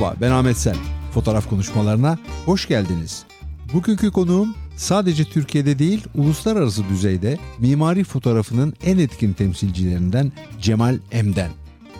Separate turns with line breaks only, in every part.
Merhaba ben Ahmet Sel. Fotoğraf konuşmalarına hoş geldiniz. Bugünkü konuğum sadece Türkiye'de değil uluslararası düzeyde mimari fotoğrafının en etkin temsilcilerinden Cemal Emden.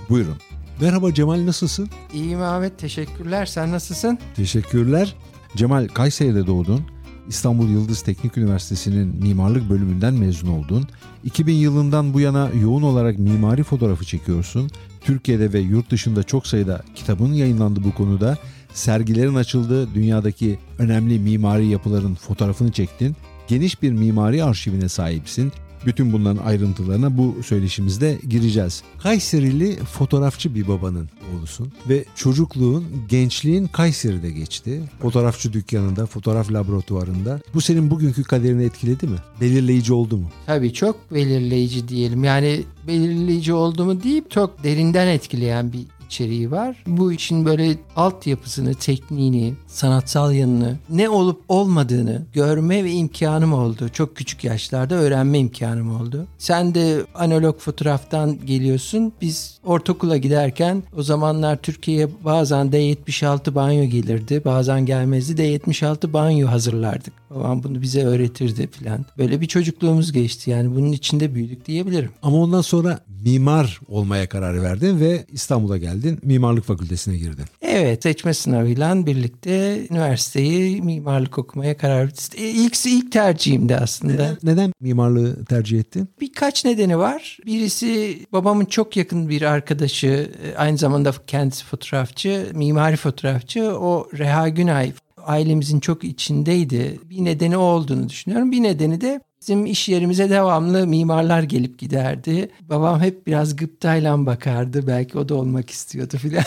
Buyurun. Merhaba Cemal nasılsın?
İyiyim Ahmet teşekkürler. Sen nasılsın?
Teşekkürler. Cemal Kayseri'de doğdun. İstanbul Yıldız Teknik Üniversitesi'nin mimarlık bölümünden mezun oldun. 2000 yılından bu yana yoğun olarak mimari fotoğrafı çekiyorsun. Türkiye'de ve yurt dışında çok sayıda kitabın yayınlandı bu konuda. Sergilerin açıldığı dünyadaki önemli mimari yapıların fotoğrafını çektin. Geniş bir mimari arşivine sahipsin. Bütün bunların ayrıntılarına bu söyleşimizde gireceğiz. Kayserili fotoğrafçı bir babanın oğlusun ve çocukluğun, gençliğin Kayseri'de geçti. Fotoğrafçı dükkanında, fotoğraf laboratuvarında. Bu senin bugünkü kaderini etkiledi mi? Belirleyici oldu mu?
Tabii çok belirleyici diyelim. Yani belirleyici oldu mu deyip çok derinden etkileyen bir içeriği var. Bu işin böyle altyapısını, tekniğini, sanatsal yanını, ne olup olmadığını görme ve imkanım oldu. Çok küçük yaşlarda öğrenme imkanım oldu. Sen de analog fotoğraftan geliyorsun. Biz ortaokula giderken o zamanlar Türkiye'ye bazen D76 banyo gelirdi. Bazen gelmezdi. D76 banyo hazırlardık. Babam bunu bize öğretirdi falan. Böyle bir çocukluğumuz geçti. Yani bunun içinde büyüdük diyebilirim.
Ama ondan sonra mimar olmaya karar verdin ve İstanbul'a geldin. Mimarlık fakültesine girdin.
Evet seçme sınavıyla birlikte üniversiteyi mimarlık okumaya karar verdim. İlk, ilk tercihimdi aslında.
Neden, neden mimarlığı tercih ettin?
Birkaç nedeni var. Birisi babamın çok yakın bir arkadaşı aynı zamanda kendisi fotoğrafçı, mimari fotoğrafçı. O Reha Günay ailemizin çok içindeydi. Bir nedeni o olduğunu düşünüyorum. Bir nedeni de Bizim iş yerimize devamlı mimarlar gelip giderdi. Babam hep biraz gıptayla bakardı. Belki o da olmak istiyordu filan.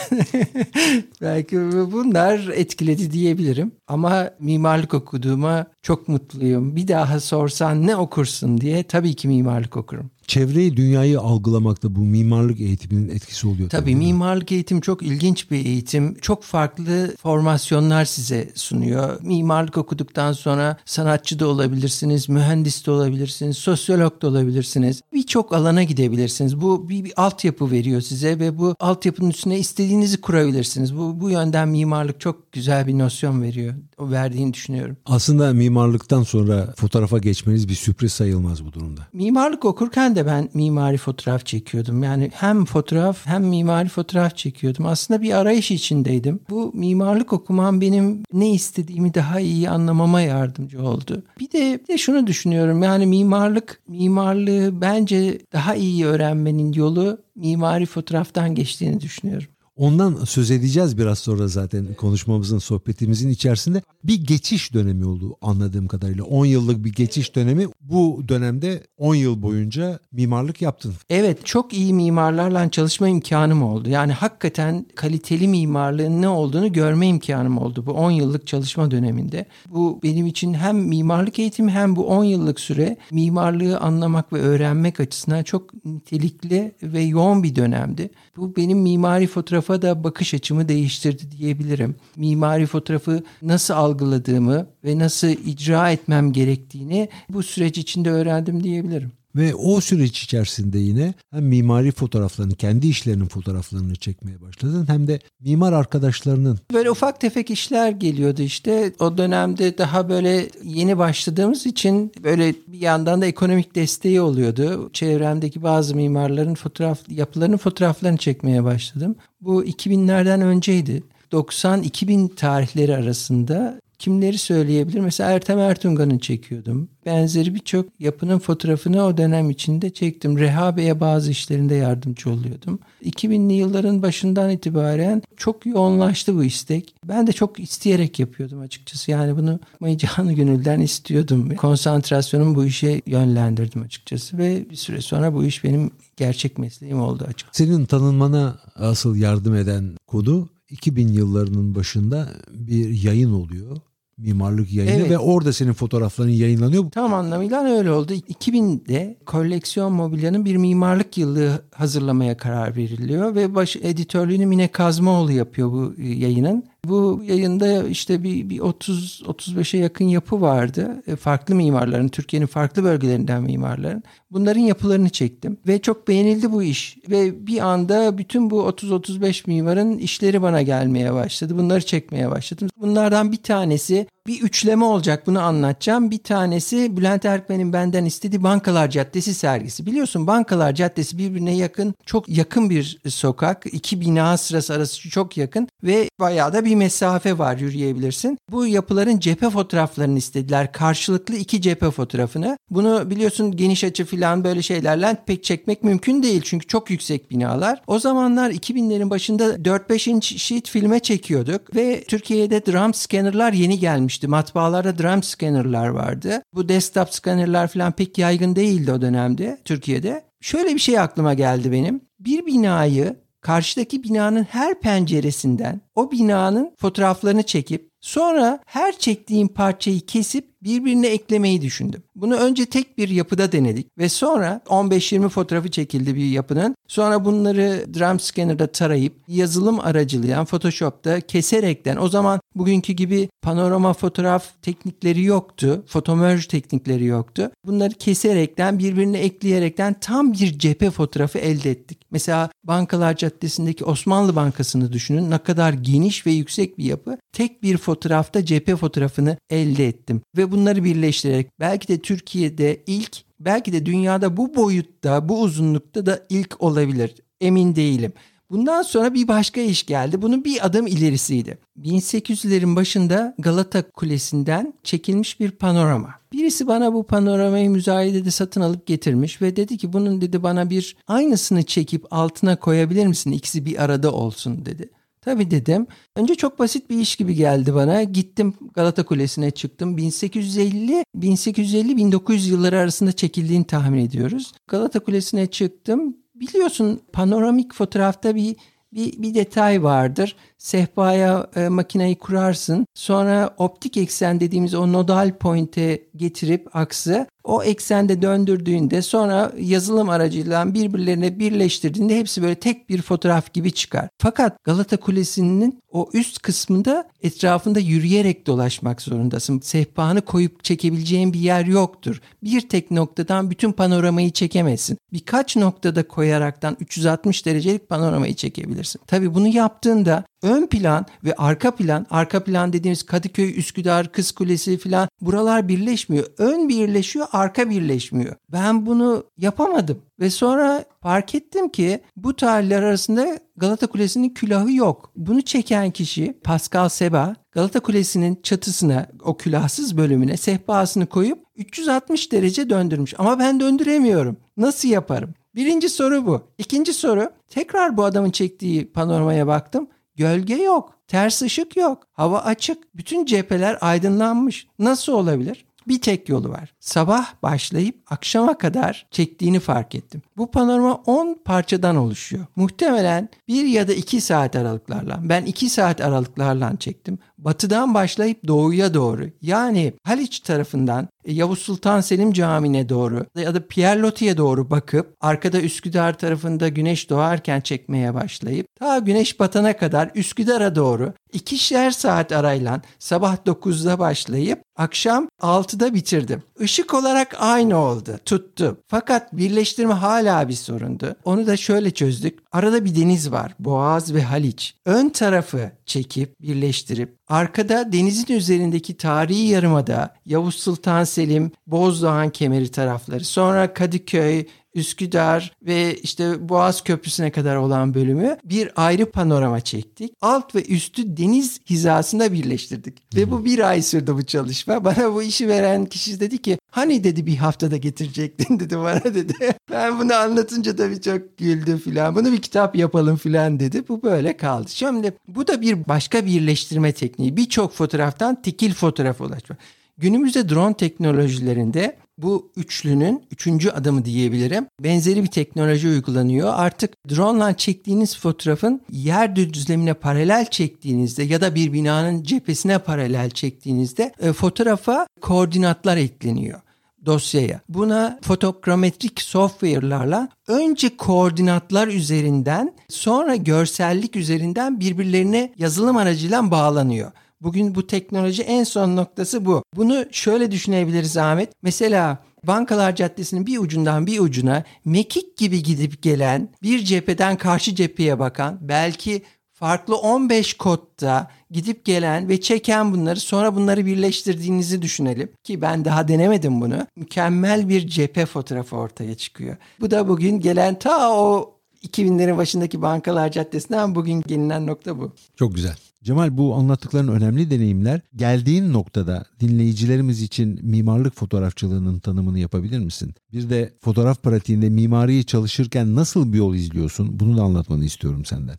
Belki bunlar etkiledi diyebilirim. Ama mimarlık okuduğuma çok mutluyum. Bir daha sorsan ne okursun diye tabii ki mimarlık okurum
çevreyi, dünyayı algılamakta bu mimarlık eğitiminin etkisi oluyor.
Tabii, tabii mimarlık eğitim çok ilginç bir eğitim. Çok farklı formasyonlar size sunuyor. Mimarlık okuduktan sonra sanatçı da olabilirsiniz, mühendis de olabilirsiniz, sosyolog da olabilirsiniz. Birçok alana gidebilirsiniz. Bu bir, bir altyapı veriyor size ve bu altyapının üstüne istediğinizi kurabilirsiniz. Bu, bu yönden mimarlık çok güzel bir nosyon veriyor. O verdiğini düşünüyorum.
Aslında mimarlıktan sonra fotoğrafa geçmeniz bir sürpriz sayılmaz bu durumda.
Mimarlık okurken de ben mimari fotoğraf çekiyordum. Yani hem fotoğraf hem mimari fotoğraf çekiyordum. Aslında bir arayış içindeydim. Bu mimarlık okumam benim ne istediğimi daha iyi anlamama yardımcı oldu. Bir de, bir de şunu düşünüyorum. Yani mimarlık, mimarlığı bence daha iyi öğrenmenin yolu mimari fotoğraftan geçtiğini düşünüyorum.
Ondan söz edeceğiz biraz sonra zaten konuşmamızın, sohbetimizin içerisinde. Bir geçiş dönemi oldu anladığım kadarıyla. 10 yıllık bir geçiş dönemi. Bu dönemde 10 yıl boyunca mimarlık yaptın.
Evet, çok iyi mimarlarla çalışma imkanım oldu. Yani hakikaten kaliteli mimarlığın ne olduğunu görme imkanım oldu bu 10 yıllık çalışma döneminde. Bu benim için hem mimarlık eğitimi hem bu 10 yıllık süre mimarlığı anlamak ve öğrenmek açısından çok nitelikli ve yoğun bir dönemdi. Bu benim mimari fotoğrafa da bakış açımı değiştirdi diyebilirim. Mimari fotoğrafı nasıl algıladığımı ve nasıl icra etmem gerektiğini bu süreç içinde öğrendim diyebilirim.
Ve o süreç içerisinde yine hem mimari fotoğraflarını, kendi işlerinin fotoğraflarını çekmeye başladın hem de mimar arkadaşlarının.
Böyle ufak tefek işler geliyordu işte. O dönemde daha böyle yeni başladığımız için böyle bir yandan da ekonomik desteği oluyordu. Çevremdeki bazı mimarların fotoğraf yapılarının fotoğraflarını çekmeye başladım. Bu 2000'lerden önceydi. 90-2000 tarihleri arasında Kimleri söyleyebilir? Mesela Ertem Ertungan'ın çekiyordum. Benzeri birçok yapının fotoğrafını o dönem içinde çektim. Reha Bey'e bazı işlerinde yardımcı oluyordum. 2000'li yılların başından itibaren çok yoğunlaştı bu istek. Ben de çok isteyerek yapıyordum açıkçası. Yani bunu yapmayı canı gönülden istiyordum. Konsantrasyonumu bu işe yönlendirdim açıkçası ve bir süre sonra bu iş benim gerçek mesleğim oldu açıkçası.
Senin tanınmana asıl yardım eden konu 2000 yıllarının başında bir yayın oluyor mimarlık yayını evet. ve orada senin fotoğrafların yayınlanıyor.
Tam anlamıyla öyle oldu. 2000'de koleksiyon mobilyanın bir mimarlık yılı hazırlamaya karar veriliyor ve baş editörlüğünü Mine Kazmaoğlu yapıyor bu yayının. Bu yayında işte bir, bir 30-35'e yakın yapı vardı. E, farklı mimarların, Türkiye'nin farklı bölgelerinden mimarların. Bunların yapılarını çektim ve çok beğenildi bu iş. Ve bir anda bütün bu 30-35 mimarın işleri bana gelmeye başladı. Bunları çekmeye başladım. Bunlardan bir tanesi bir üçleme olacak bunu anlatacağım. Bir tanesi Bülent Erkmen'in benden istediği Bankalar Caddesi sergisi. Biliyorsun Bankalar Caddesi birbirine yakın, çok yakın bir sokak. İki bina sırası arası çok yakın ve bayağı da bir mesafe var yürüyebilirsin. Bu yapıların cephe fotoğraflarını istediler. Karşılıklı iki cephe fotoğrafını. Bunu biliyorsun geniş açı falan böyle şeylerle pek çekmek mümkün değil çünkü çok yüksek binalar. O zamanlar 2000'lerin başında 4-5 inç sheet filme çekiyorduk ve Türkiye'de drum scanner'lar yeni gelmişti. Matbaalarda drum scanner'lar vardı. Bu desktop scanner'lar falan pek yaygın değildi o dönemde Türkiye'de. Şöyle bir şey aklıma geldi benim. Bir binayı karşıdaki binanın her penceresinden o binanın fotoğraflarını çekip sonra her çektiğim parçayı kesip birbirine eklemeyi düşündüm. Bunu önce tek bir yapıda denedik ve sonra 15-20 fotoğrafı çekildi bir yapının. Sonra bunları drum scanner'da tarayıp yazılım aracılığıyla Photoshop'ta keserekten o zaman bugünkü gibi panorama fotoğraf teknikleri yoktu. Fotomerge teknikleri yoktu. Bunları keserekten birbirine ekleyerekten tam bir cephe fotoğrafı elde ettik. Mesela Bankalar Caddesi'ndeki Osmanlı Bankası'nı düşünün. Ne kadar geniş ve yüksek bir yapı. Tek bir fotoğrafta cephe fotoğrafını elde ettim. Ve bunları birleştirerek belki de Türkiye'de ilk belki de dünyada bu boyutta bu uzunlukta da ilk olabilir. Emin değilim. Bundan sonra bir başka iş geldi. Bunun bir adım ilerisiydi. 1800'lerin başında Galata Kulesi'nden çekilmiş bir panorama. Birisi bana bu panoramayı müzayedede satın alıp getirmiş ve dedi ki bunun dedi bana bir aynısını çekip altına koyabilir misin? İkisi bir arada olsun dedi. Tabii dedim. Önce çok basit bir iş gibi geldi bana. Gittim Galata Kulesi'ne çıktım. 1850 1850 1900 yılları arasında çekildiğini tahmin ediyoruz. Galata Kulesi'ne çıktım. Biliyorsun panoramik fotoğrafta bir bir, bir detay vardır. Sehpaya e, makineyi kurarsın. Sonra optik eksen dediğimiz o nodal point'e getirip aksı o eksende döndürdüğünde sonra yazılım aracıyla birbirlerine birleştirdiğinde hepsi böyle tek bir fotoğraf gibi çıkar. Fakat Galata Kulesi'nin o üst kısmında etrafında yürüyerek dolaşmak zorundasın. Sehpanı koyup çekebileceğin bir yer yoktur. Bir tek noktadan bütün panoramayı çekemezsin. Birkaç noktada koyaraktan 360 derecelik panoramayı çekebilirsin. Tabii bunu yaptığında ön plan ve arka plan, arka plan dediğimiz Kadıköy, Üsküdar, Kız Kulesi falan buralar birleşmiyor. Ön birleşiyor, arka birleşmiyor. Ben bunu yapamadım. Ve sonra fark ettim ki bu tarihler arasında Galata Kulesi'nin külahı yok. Bunu çeken kişi Pascal Seba Galata Kulesi'nin çatısına o külahsız bölümüne sehpasını koyup 360 derece döndürmüş. Ama ben döndüremiyorum. Nasıl yaparım? Birinci soru bu. İkinci soru tekrar bu adamın çektiği panoramaya baktım. Gölge yok, ters ışık yok, hava açık, bütün cepheler aydınlanmış. Nasıl olabilir? Bir tek yolu var. Sabah başlayıp akşama kadar çektiğini fark ettim. Bu panorama 10 parçadan oluşuyor. Muhtemelen 1 ya da 2 saat aralıklarla. Ben 2 saat aralıklarla çektim. Batıdan başlayıp doğuya doğru yani Haliç tarafından e, Yavuz Sultan Selim Camii'ne doğru ya da Pierre Loti'ye doğru bakıp arkada Üsküdar tarafında güneş doğarken çekmeye başlayıp ta güneş batana kadar Üsküdar'a doğru ikişer saat arayla sabah 9'da başlayıp akşam 6'da bitirdim. Işık olarak aynı oldu, tuttu. Fakat birleştirme hala bir sorundu. Onu da şöyle çözdük. Arada bir deniz var, Boğaz ve Haliç. Ön tarafı çekip birleştirip arkada denizin üzerindeki tarihi yarımada Yavuz Sultan Selim, Bozdoğan kemeri tarafları, sonra Kadıköy, Üsküdar ve işte Boğaz Köprüsü'ne kadar olan bölümü bir ayrı panorama çektik. Alt ve üstü deniz hizasında birleştirdik. Ve bu bir ay sürdü bu çalışma. Bana bu işi veren kişi dedi ki hani dedi bir haftada getirecektin dedi bana dedi. Ben bunu anlatınca tabii çok güldü filan. Bunu bir kitap yapalım filan dedi. Bu böyle kaldı. Şimdi bu da bir başka birleştirme tekniği. Birçok fotoğraftan tekil fotoğraf ulaşma. Günümüzde drone teknolojilerinde bu üçlünün üçüncü adımı diyebilirim. Benzeri bir teknoloji uygulanıyor. Artık drone ile çektiğiniz fotoğrafın yer düzlemine paralel çektiğinizde ya da bir binanın cephesine paralel çektiğinizde e, fotoğrafa koordinatlar ekleniyor. dosyaya. Buna fotogrametrik software'larla önce koordinatlar üzerinden sonra görsellik üzerinden birbirlerine yazılım aracıyla bağlanıyor. Bugün bu teknoloji en son noktası bu. Bunu şöyle düşünebiliriz Ahmet. Mesela Bankalar Caddesi'nin bir ucundan bir ucuna mekik gibi gidip gelen bir cepheden karşı cepheye bakan belki farklı 15 kodda gidip gelen ve çeken bunları sonra bunları birleştirdiğinizi düşünelim ki ben daha denemedim bunu. Mükemmel bir cephe fotoğrafı ortaya çıkıyor. Bu da bugün gelen ta o 2000'lerin başındaki Bankalar Caddesi'nden bugün gelinen nokta bu.
Çok güzel. Cemal bu anlattıkların önemli deneyimler. Geldiğin noktada dinleyicilerimiz için mimarlık fotoğrafçılığının tanımını yapabilir misin? Bir de fotoğraf pratiğinde mimariyi çalışırken nasıl bir yol izliyorsun? Bunu da anlatmanı istiyorum senden.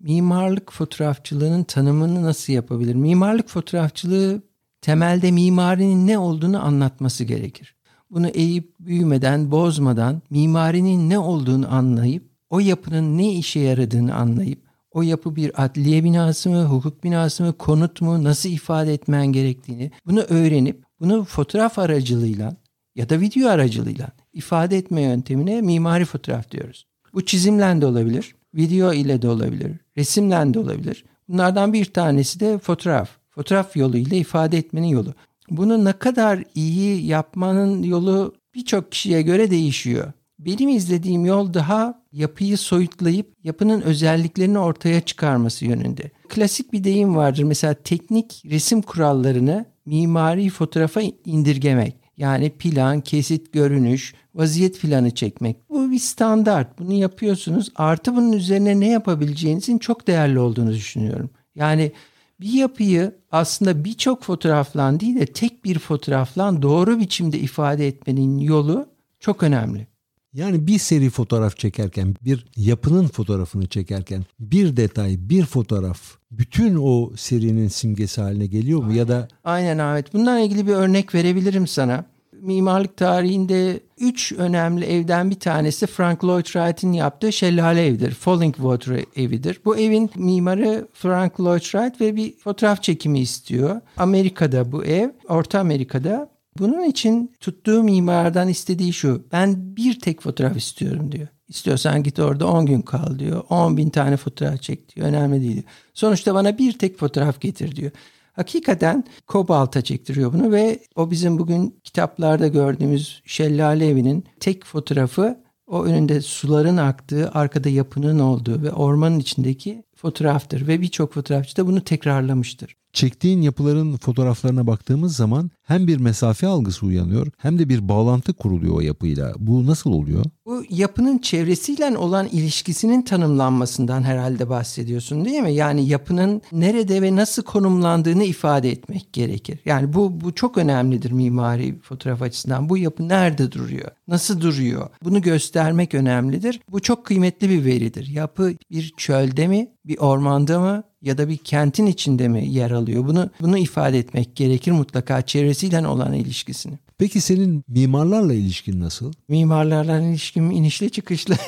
Mimarlık fotoğrafçılığının tanımını nasıl yapabilir? Mimarlık fotoğrafçılığı temelde mimarinin ne olduğunu anlatması gerekir. Bunu eğip büyümeden, bozmadan mimarinin ne olduğunu anlayıp o yapının ne işe yaradığını anlayıp o yapı bir adliye binası mı, hukuk binası mı, konut mu, nasıl ifade etmen gerektiğini bunu öğrenip bunu fotoğraf aracılığıyla ya da video aracılığıyla ifade etme yöntemine mimari fotoğraf diyoruz. Bu çizimle de olabilir, video ile de olabilir, resimle de olabilir. Bunlardan bir tanesi de fotoğraf. Fotoğraf yoluyla ifade etmenin yolu. Bunu ne kadar iyi yapmanın yolu birçok kişiye göre değişiyor. Benim izlediğim yol daha yapıyı soyutlayıp yapının özelliklerini ortaya çıkarması yönünde. Klasik bir deyim vardır. Mesela teknik resim kurallarını mimari fotoğrafa indirgemek. Yani plan, kesit, görünüş, vaziyet planı çekmek. Bu bir standart. Bunu yapıyorsunuz. Artı bunun üzerine ne yapabileceğinizin çok değerli olduğunu düşünüyorum. Yani bir yapıyı aslında birçok fotoğraflan değil de tek bir fotoğraflan doğru biçimde ifade etmenin yolu çok önemli.
Yani bir seri fotoğraf çekerken, bir yapının fotoğrafını çekerken bir detay, bir fotoğraf bütün o serinin simgesi haline geliyor mu ya da
Aynen Ahmet. Bundan ilgili bir örnek verebilirim sana. Mimarlık tarihinde üç önemli evden bir tanesi Frank Lloyd Wright'in yaptığı şelale evidir. Falling Water evidir. Bu evin mimarı Frank Lloyd Wright ve bir fotoğraf çekimi istiyor. Amerika'da bu ev, Orta Amerika'da bunun için tuttuğu mimardan istediği şu. Ben bir tek fotoğraf istiyorum diyor. İstiyorsan git orada 10 gün kal diyor. 10 bin tane fotoğraf çek diyor. Önemli değil. Sonuçta bana bir tek fotoğraf getir diyor. Hakikaten kobalta çektiriyor bunu ve o bizim bugün kitaplarda gördüğümüz şelale evinin tek fotoğrafı o önünde suların aktığı, arkada yapının olduğu ve ormanın içindeki fotoğraftır ve birçok fotoğrafçı da bunu tekrarlamıştır.
Çektiğin yapıların fotoğraflarına baktığımız zaman hem bir mesafe algısı uyanıyor hem de bir bağlantı kuruluyor o yapıyla. Bu nasıl oluyor?
Bu yapının çevresiyle olan ilişkisinin tanımlanmasından herhalde bahsediyorsun değil mi? Yani yapının nerede ve nasıl konumlandığını ifade etmek gerekir. Yani bu bu çok önemlidir mimari fotoğraf açısından. Bu yapı nerede duruyor? Nasıl duruyor? Bunu göstermek önemlidir. Bu çok kıymetli bir veridir. Yapı bir çölde mi, bir ormanda mı ya da bir kentin içinde mi yer alıyor? Bunu bunu ifade etmek gerekir mutlaka çevresiyle olan ilişkisini.
Peki senin mimarlarla ilişkin nasıl?
Mimarlarla ilişkim inişli çıkışlı.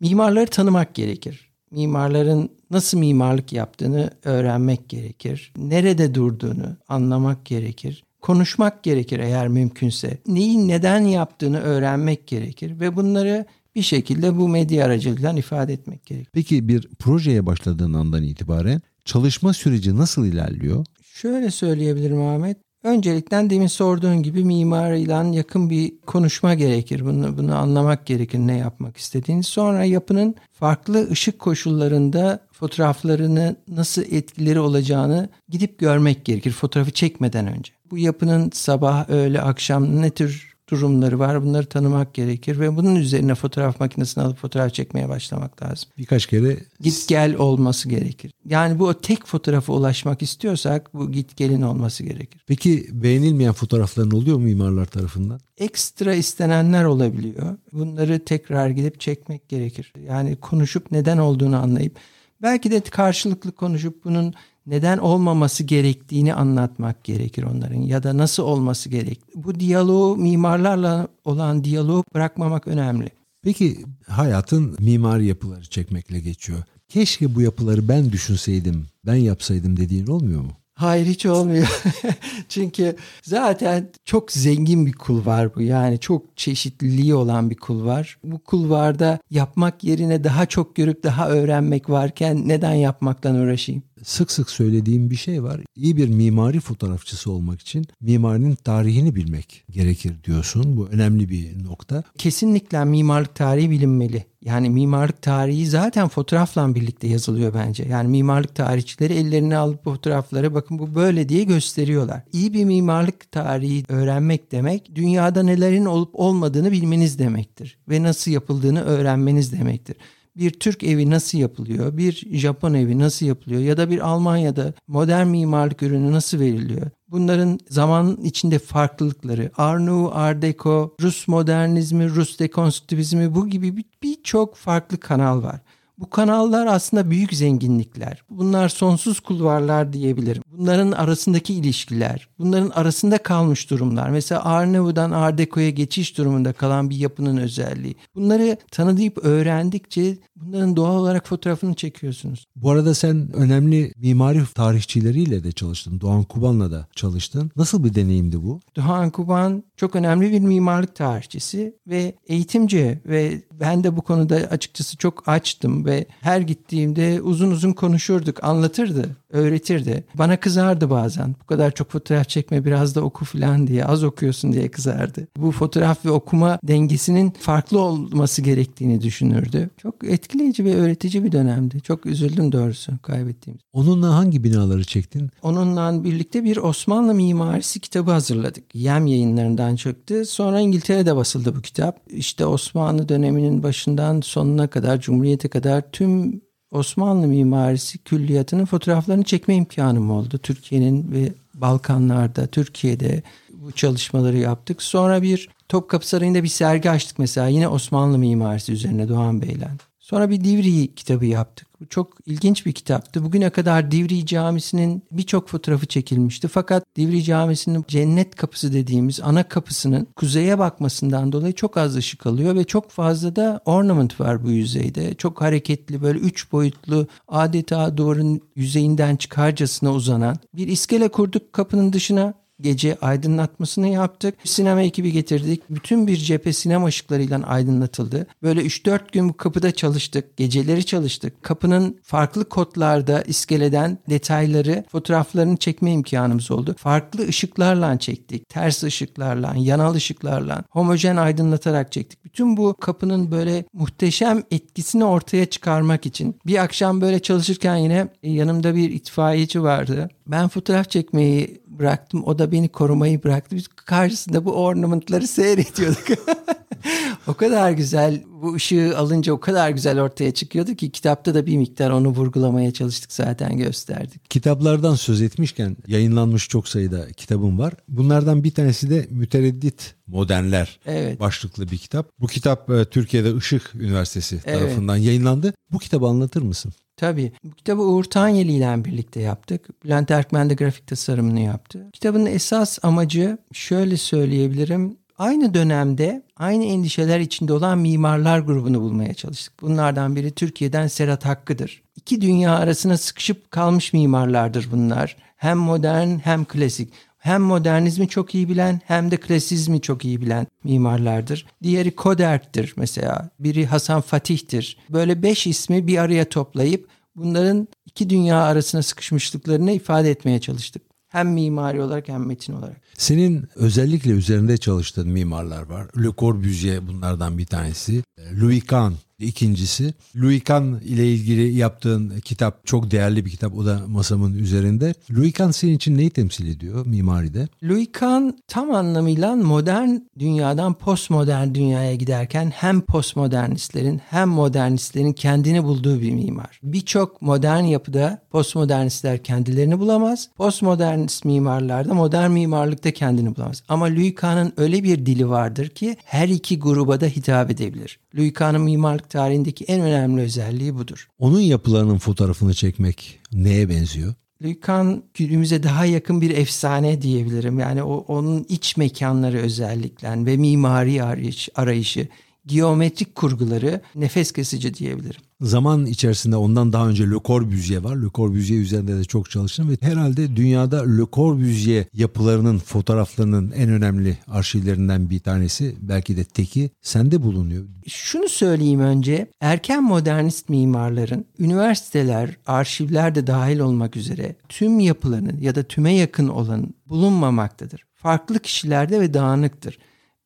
Mimarları tanımak gerekir. Mimarların nasıl mimarlık yaptığını öğrenmek gerekir. Nerede durduğunu anlamak gerekir. Konuşmak gerekir eğer mümkünse. Neyi neden yaptığını öğrenmek gerekir ve bunları bir şekilde bu medya aracılığıyla ifade etmek gerekir.
Peki bir projeye başladığın andan itibaren çalışma süreci nasıl ilerliyor?
Şöyle söyleyebilirim Ahmet. Öncelikle demin sorduğun gibi mimarıyla yakın bir konuşma gerekir. Bunu, bunu anlamak gerekir ne yapmak istediğini. Sonra yapının farklı ışık koşullarında fotoğraflarını nasıl etkileri olacağını gidip görmek gerekir fotoğrafı çekmeden önce. Bu yapının sabah, öğle, akşam ne tür durumları var. Bunları tanımak gerekir ve bunun üzerine fotoğraf makinesini alıp fotoğraf çekmeye başlamak lazım.
Birkaç kere
Git gel olması gerekir. Yani bu o tek fotoğrafa ulaşmak istiyorsak bu git gelin olması gerekir.
Peki beğenilmeyen fotoğrafların oluyor mu mimarlar tarafından?
Ekstra istenenler olabiliyor. Bunları tekrar gidip çekmek gerekir. Yani konuşup neden olduğunu anlayıp belki de karşılıklı konuşup bunun neden olmaması gerektiğini anlatmak gerekir onların ya da nasıl olması gerek. Bu diyaloğu mimarlarla olan diyaloğu bırakmamak önemli.
Peki hayatın mimari yapıları çekmekle geçiyor. Keşke bu yapıları ben düşünseydim, ben yapsaydım dediğin olmuyor mu?
Hayır hiç olmuyor. Çünkü zaten çok zengin bir kulvar bu. Yani çok çeşitliliği olan bir kulvar. Bu kulvarda yapmak yerine daha çok görüp daha öğrenmek varken neden yapmaktan uğraşayım?
Sık sık söylediğim bir şey var. İyi bir mimari fotoğrafçısı olmak için mimarinin tarihini bilmek gerekir diyorsun. Bu önemli bir nokta.
Kesinlikle mimarlık tarihi bilinmeli. Yani mimarlık tarihi zaten fotoğrafla birlikte yazılıyor bence. Yani mimarlık tarihçileri ellerine alıp fotoğrafları bakın bu böyle diye gösteriyorlar. İyi bir mimarlık tarihi öğrenmek demek dünyada nelerin olup olmadığını bilmeniz demektir. Ve nasıl yapıldığını öğrenmeniz demektir bir Türk evi nasıl yapılıyor, bir Japon evi nasıl yapılıyor ya da bir Almanya'da modern mimarlık ürünü nasıl veriliyor? Bunların zaman içinde farklılıkları, Art Nouveau, Art Deco, Rus modernizmi, Rus dekonstrüktivizmi bu gibi birçok farklı kanal var. Bu kanallar aslında büyük zenginlikler. Bunlar sonsuz kulvarlar diyebilirim. Bunların arasındaki ilişkiler, bunların arasında kalmış durumlar. Mesela Arnavut'dan Art Deco'ya geçiş durumunda kalan bir yapının özelliği. Bunları tanıdıyıp öğrendikçe bunların doğal olarak fotoğrafını çekiyorsunuz.
Bu arada sen önemli mimari tarihçileriyle de çalıştın. Doğan Kuban'la da çalıştın. Nasıl bir deneyimdi bu?
Doğan Kuban çok önemli bir mimarlık tarihçisi ve eğitimci ve ben de bu konuda açıkçası çok açtım ve her gittiğimde uzun uzun konuşurduk, anlatırdı, öğretirdi. Bana kızardı bazen. Bu kadar çok fotoğraf çekme biraz da oku falan diye, az okuyorsun diye kızardı. Bu fotoğraf ve okuma dengesinin farklı olması gerektiğini düşünürdü. Çok etkileyici ve öğretici bir dönemdi. Çok üzüldüm doğrusu kaybettiğimiz.
Onunla hangi binaları çektin?
Onunla birlikte bir Osmanlı mimarisi kitabı hazırladık. Yem yayınlarından çıktı. Sonra İngiltere'de basıldı bu kitap. İşte Osmanlı döneminin başından sonuna kadar, Cumhuriyet'e kadar tüm Osmanlı mimarisi külliyatının fotoğraflarını çekme imkanım oldu. Türkiye'nin ve Balkanlarda, Türkiye'de bu çalışmaları yaptık. Sonra bir Topkapı Sarayı'nda bir sergi açtık mesela yine Osmanlı mimarisi üzerine Doğan Bey'le. Sonra bir Divri kitabı yaptık. Bu çok ilginç bir kitaptı. Bugüne kadar Divri Camisi'nin birçok fotoğrafı çekilmişti. Fakat Divri Camisi'nin cennet kapısı dediğimiz ana kapısının kuzeye bakmasından dolayı çok az ışık alıyor ve çok fazla da ornament var bu yüzeyde. Çok hareketli böyle üç boyutlu adeta duvarın yüzeyinden çıkarcasına uzanan bir iskele kurduk kapının dışına gece aydınlatmasını yaptık. Sinema ekibi getirdik. Bütün bir cephe sinema ışıklarıyla aydınlatıldı. Böyle 3-4 gün bu kapıda çalıştık. Geceleri çalıştık. Kapının farklı kodlarda iskeleden detayları, fotoğraflarını çekme imkanımız oldu. Farklı ışıklarla çektik. Ters ışıklarla, yanal ışıklarla, homojen aydınlatarak çektik. Bütün bu kapının böyle muhteşem etkisini ortaya çıkarmak için bir akşam böyle çalışırken yine yanımda bir itfaiyeci vardı. Ben fotoğraf çekmeyi bıraktım. O da beni korumayı bıraktı. Biz karşısında bu ornamentları seyrediyorduk. o kadar güzel bu ışığı alınca o kadar güzel ortaya çıkıyordu ki kitapta da bir miktar onu vurgulamaya çalıştık zaten gösterdik.
Kitaplardan söz etmişken yayınlanmış çok sayıda kitabım var. Bunlardan bir tanesi de Mütereddit Modernler evet. başlıklı bir kitap. Bu kitap e, Türkiye'de Işık Üniversitesi evet. tarafından yayınlandı. Bu kitabı anlatır mısın?
Tabii. Bu kitabı Uğur Tanyeli ile birlikte yaptık. Bülent Erkmen de grafik tasarımını yaptı. Kitabın esas amacı şöyle söyleyebilirim. Aynı dönemde aynı endişeler içinde olan mimarlar grubunu bulmaya çalıştık. Bunlardan biri Türkiye'den Serhat Hakkı'dır. İki dünya arasına sıkışıp kalmış mimarlardır bunlar. Hem modern hem klasik. Hem modernizmi çok iyi bilen hem de klasizmi çok iyi bilen mimarlardır. Diğeri Koderk'tir mesela. Biri Hasan Fatih'tir. Böyle beş ismi bir araya toplayıp bunların iki dünya arasına sıkışmışlıklarını ifade etmeye çalıştık. Hem mimari olarak hem metin olarak.
Senin özellikle üzerinde çalıştığın mimarlar var. Le Corbusier bunlardan bir tanesi. Louis Kahn İkincisi Louis Kahn ile ilgili yaptığın kitap çok değerli bir kitap. O da masamın üzerinde. Louis Kahn senin için neyi temsil ediyor mimaride?
Louis Kahn tam anlamıyla modern dünyadan postmodern dünyaya giderken hem postmodernistlerin hem modernistlerin kendini bulduğu bir mimar. Birçok modern yapıda postmodernistler kendilerini bulamaz. Postmodernist mimarlarda modern mimarlıkta kendini bulamaz. Ama Louis Kahn'ın öyle bir dili vardır ki her iki gruba da hitap edebilir. Louis Kahn'ın mimarlık tarihindeki en önemli özelliği budur.
Onun yapılarının fotoğrafını çekmek neye benziyor?
Kahn günümüze daha yakın bir efsane diyebilirim. Yani o onun iç mekanları özellikle ve mimari arayış, arayışı geometrik kurguları nefes kesici diyebilirim.
Zaman içerisinde ondan daha önce Le Corbusier var. Le Corbusier üzerinde de çok çalıştım ve herhalde dünyada Le Corbusier yapılarının, fotoğraflarının en önemli arşivlerinden bir tanesi belki de teki sende bulunuyor.
Şunu söyleyeyim önce. Erken modernist mimarların üniversiteler, arşivler de dahil olmak üzere tüm yapılarının ya da tüme yakın olan bulunmamaktadır. Farklı kişilerde ve dağınıktır.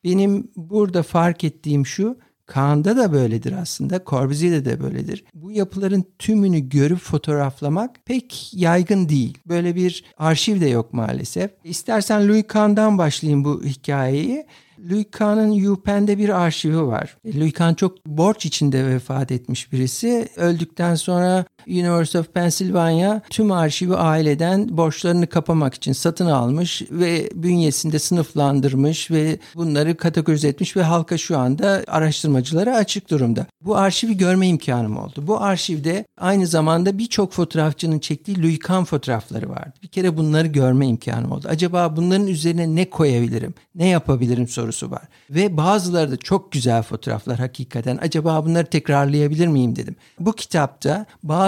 Benim burada fark ettiğim şu, Kaan'da da böyledir aslında, Corbusier'de de böyledir. Bu yapıların tümünü görüp fotoğraflamak pek yaygın değil. Böyle bir arşiv de yok maalesef. İstersen Louis Kahn'dan başlayayım bu hikayeyi. Louis Kahn'ın Yupen'de bir arşivi var. Louis Kahn çok borç içinde vefat etmiş birisi. Öldükten sonra University of Pennsylvania tüm arşivi aileden borçlarını kapamak için satın almış ve bünyesinde sınıflandırmış ve bunları kategorize etmiş ve halka şu anda araştırmacılara açık durumda. Bu arşivi görme imkanım oldu. Bu arşivde aynı zamanda birçok fotoğrafçının çektiği Louis Kahn fotoğrafları vardı. Bir kere bunları görme imkanım oldu. Acaba bunların üzerine ne koyabilirim, ne yapabilirim sorusu var. Ve bazıları da çok güzel fotoğraflar hakikaten. Acaba bunları tekrarlayabilir miyim dedim. Bu kitapta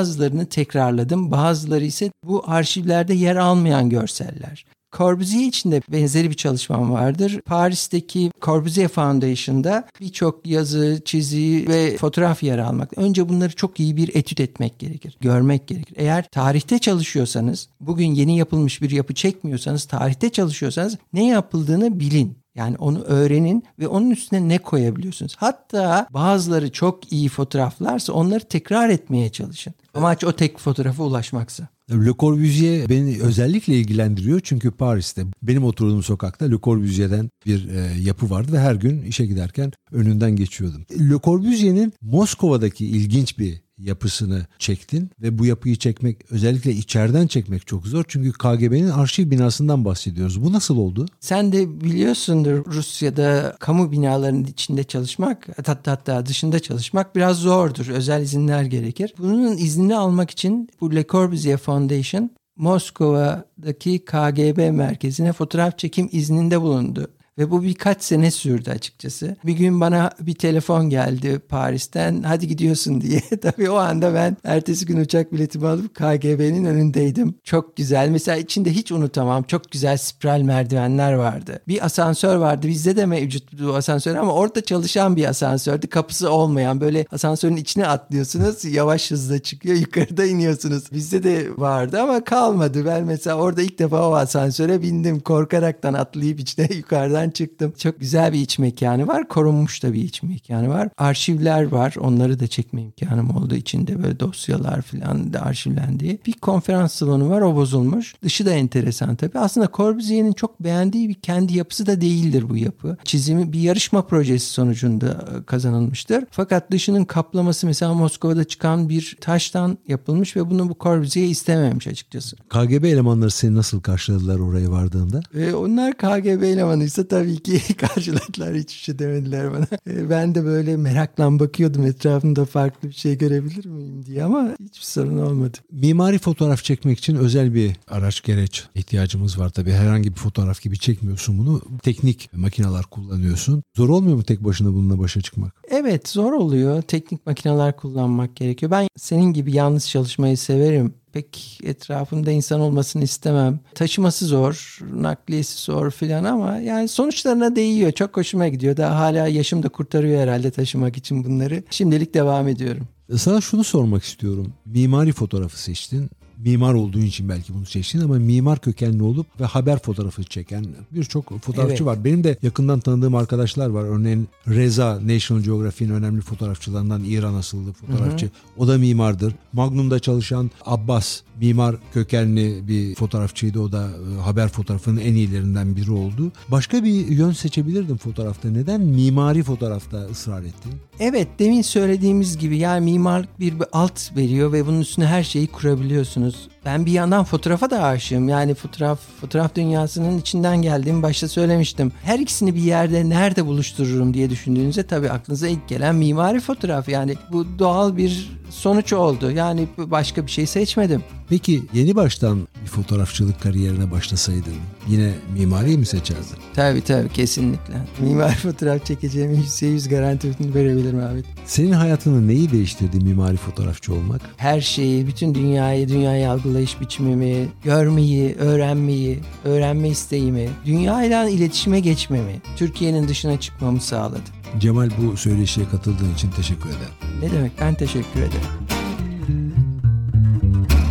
bazılarını tekrarladım. Bazıları ise bu arşivlerde yer almayan görseller. Corbusier için de benzeri bir çalışmam vardır. Paris'teki Corbusier Foundation'da birçok yazı, çizi ve fotoğraf yer almak. Önce bunları çok iyi bir etüt etmek gerekir. Görmek gerekir. Eğer tarihte çalışıyorsanız, bugün yeni yapılmış bir yapı çekmiyorsanız, tarihte çalışıyorsanız ne yapıldığını bilin. Yani onu öğrenin ve onun üstüne ne koyabiliyorsunuz. Hatta bazıları çok iyi fotoğraflarsa onları tekrar etmeye çalışın. Amaç o tek fotoğrafa ulaşmaksa.
Le Corbusier beni özellikle ilgilendiriyor çünkü Paris'te benim oturduğum sokakta Le Corbusier'den bir e, yapı vardı ve her gün işe giderken önünden geçiyordum. Le Corbusier'in Moskova'daki ilginç bir yapısını çektin ve bu yapıyı çekmek özellikle içeriden çekmek çok zor çünkü KGB'nin arşiv binasından bahsediyoruz. Bu nasıl oldu?
Sen de biliyorsundur Rusya'da kamu binalarının içinde çalışmak hatta hatta dışında çalışmak biraz zordur. Özel izinler gerekir. Bunun iznini almak için bu Le Corbusier Foundation Moskova'daki KGB merkezine fotoğraf çekim izninde bulundu. Ve bu birkaç sene sürdü açıkçası. Bir gün bana bir telefon geldi Paris'ten. Hadi gidiyorsun diye. Tabii o anda ben ertesi gün uçak biletimi alıp KGB'nin önündeydim. Çok güzel. Mesela içinde hiç unutamam. Çok güzel spiral merdivenler vardı. Bir asansör vardı. Bizde de mevcut bu asansör ama orada çalışan bir asansördü. Kapısı olmayan böyle asansörün içine atlıyorsunuz. Yavaş hızla çıkıyor. Yukarıda iniyorsunuz. Bizde de vardı ama kalmadı. Ben mesela orada ilk defa o asansöre bindim. Korkaraktan atlayıp içine yukarıdan çıktım. Çok güzel bir iç mekanı var. Korunmuş da bir iç mekanı var. Arşivler var. Onları da çekme imkanım oldu. içinde böyle dosyalar falan da arşivlendiği. Bir konferans salonu var. O bozulmuş. Dışı da enteresan tabii. Aslında Corbusier'in çok beğendiği bir kendi yapısı da değildir bu yapı. Çizimi bir yarışma projesi sonucunda e, kazanılmıştır. Fakat dışının kaplaması mesela Moskova'da çıkan bir taştan yapılmış ve bunu bu Corbusier istememiş açıkçası.
KGB elemanları seni nasıl karşıladılar oraya vardığında?
E, onlar KGB elemanıysa tabii ki karşıladılar hiçbir şey demediler bana. E, ben de böyle merakla bakıyordum etrafımda farklı bir şey görebilir miyim diye ama hiçbir sorun olmadı.
Mimari fotoğraf çekmek için özel bir araç gereç ihtiyacımız var tabii. Herhangi bir fotoğraf gibi çekmiyorsun bunu. Teknik makineler kullanıyorsun. Zor olmuyor mu tek başına bununla başa çıkmak?
Evet zor oluyor. Teknik makineler kullanmak gerekiyor. Ben senin gibi yalnız çalışmayı severim pek etrafımda insan olmasını istemem. Taşıması zor, nakliyesi zor filan ama yani sonuçlarına değiyor. Çok hoşuma gidiyor. Daha hala yaşım da kurtarıyor herhalde taşımak için bunları. Şimdilik devam ediyorum.
Sana şunu sormak istiyorum. Mimari fotoğrafı seçtin mimar olduğun için belki bunu seçtin ama mimar kökenli olup ve haber fotoğrafı çeken birçok fotoğrafçı evet. var. Benim de yakından tanıdığım arkadaşlar var. Örneğin Reza National Geographic'in önemli fotoğrafçılarından İran asıllı fotoğrafçı. Hı hı. O da mimardır. Magnum'da çalışan Abbas mimar kökenli bir fotoğrafçıydı. O da e, haber fotoğrafının en iyilerinden biri oldu. Başka bir yön seçebilirdim fotoğrafta. Neden mimari fotoğrafta ısrar ettin?
Evet demin söylediğimiz gibi yani mimarlık bir, bir alt veriyor ve bunun üstüne her şeyi kurabiliyorsunuz. Ben bir yandan fotoğrafa da aşığım. Yani fotoğraf fotoğraf dünyasının içinden geldiğimi başta söylemiştim. Her ikisini bir yerde nerede buluştururum diye düşündüğünüzde tabii aklınıza ilk gelen mimari fotoğraf. Yani bu doğal bir sonuç oldu. Yani başka bir şey seçmedim.
Peki yeni baştan bir fotoğrafçılık kariyerine başlasaydın yine mimari mi seçerdin?
Tabii tabii kesinlikle. Mimari fotoğraf çekeceğimi %100 garantisini verebilirim abi.
Senin hayatını neyi değiştirdi mimari fotoğrafçı olmak?
Her şeyi, bütün dünyayı, dünyayı algılayış biçimimi, görmeyi, öğrenmeyi, öğrenme isteğimi, dünyayla iletişime geçmemi, Türkiye'nin dışına çıkmamı sağladı.
Cemal bu söyleşiye katıldığın için teşekkür ederim.
Ne demek ben teşekkür ederim.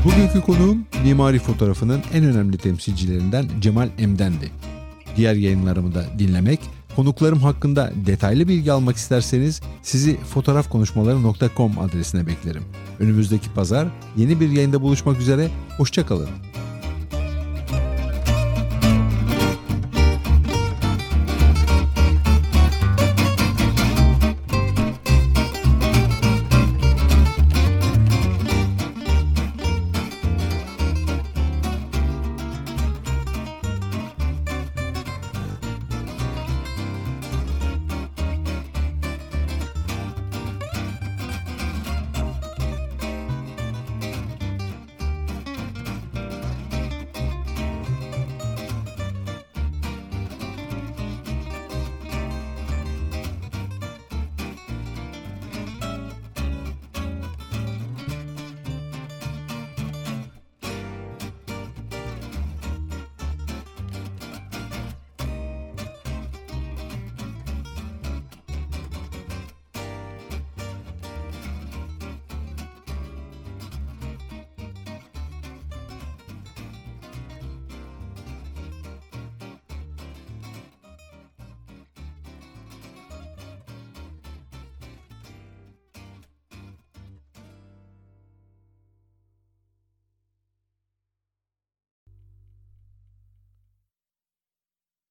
Bugünkü konuğum mimari fotoğrafının en önemli temsilcilerinden Cemal Em'dendi. Diğer yayınlarımı da dinlemek, konuklarım hakkında detaylı bilgi almak isterseniz sizi fotoğrafkonuşmaları.com adresine beklerim. Önümüzdeki pazar yeni bir yayında buluşmak üzere, hoşçakalın.